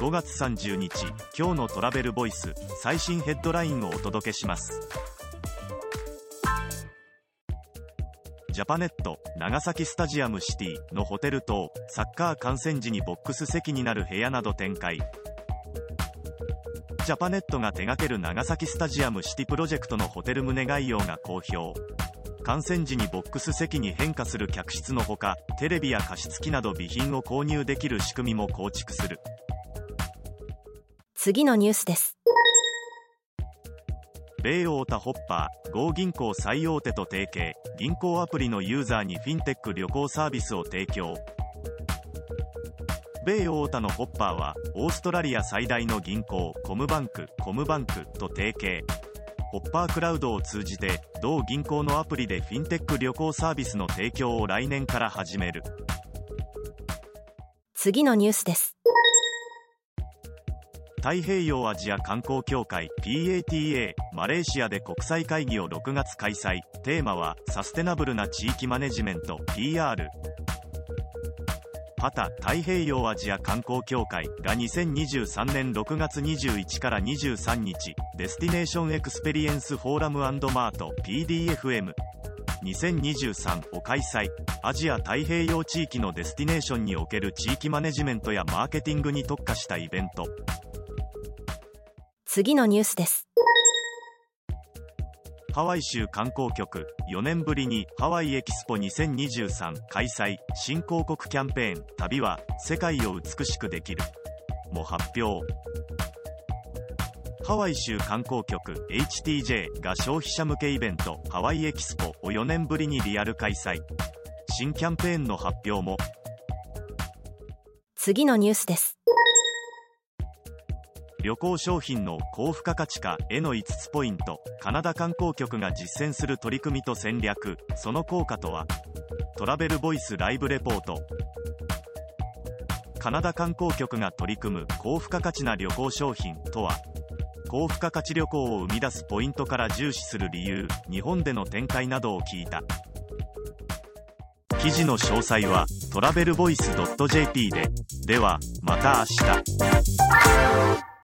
5月30日今日のトラベルボイス最新ヘッドラインをお届けします。ジャパネット長崎スタジアムシティのホテル等サッカー観戦時にボックス席になる部屋など展開。ジャパネットが手掛ける長崎スタジアムシティプロジェクトのホテル棟概要が公表観戦時にボックス席に変化する客室のほかテレビや加湿器など備品を購入できる仕組みも構築する。次のニュースです。米太田ホッパー GO 銀行最大手と提携銀行アプリのユーザーにフィンテック旅行サービスを提供。米 OTA のホッパーはオーストラリア最大の銀行コムバンクコムバンクと提携。ホッパークラウドを通じて同銀行のアプリでフィンテック旅行サービスの提供を来年から始める。次のニュースです太平洋アジア観光協会 PATA マレーシアで国際会議を6月開催。テーマはサステナブルな地域マネジメント PR パタ太平洋アジア観光協会が2023年6月21から23日デスティネーションエクスペリエンスフォーラムマート PDFM 2023を開催。アジア太平洋地域のデスティネーションにおける地域マネジメントやマーケティングに特化したイベント。次のニュースです。ハワイ州観光局4年ぶりにハワイエキスポ2023開催新広告キャンペーン旅は世界を美しくできる。も発表。ハワイ州観光局 HTJ が消費者向けイベントハワイエキスポを4年ぶりにリアル開催。新キャンペーンの発表も。次のニュースです旅行商品の高付加価値化への5つポイントカナダ観光局が実践する取り組みと戦略その効果とは？トラベルボイスライブレポート。カナダ観光局が取り組む高付加価値な旅行商品とは？高付加価値旅行を生み出すポイントから重視する理由日本での展開などを聞いた。記事の詳細はトラベルボイス .jp で。ではまた明日。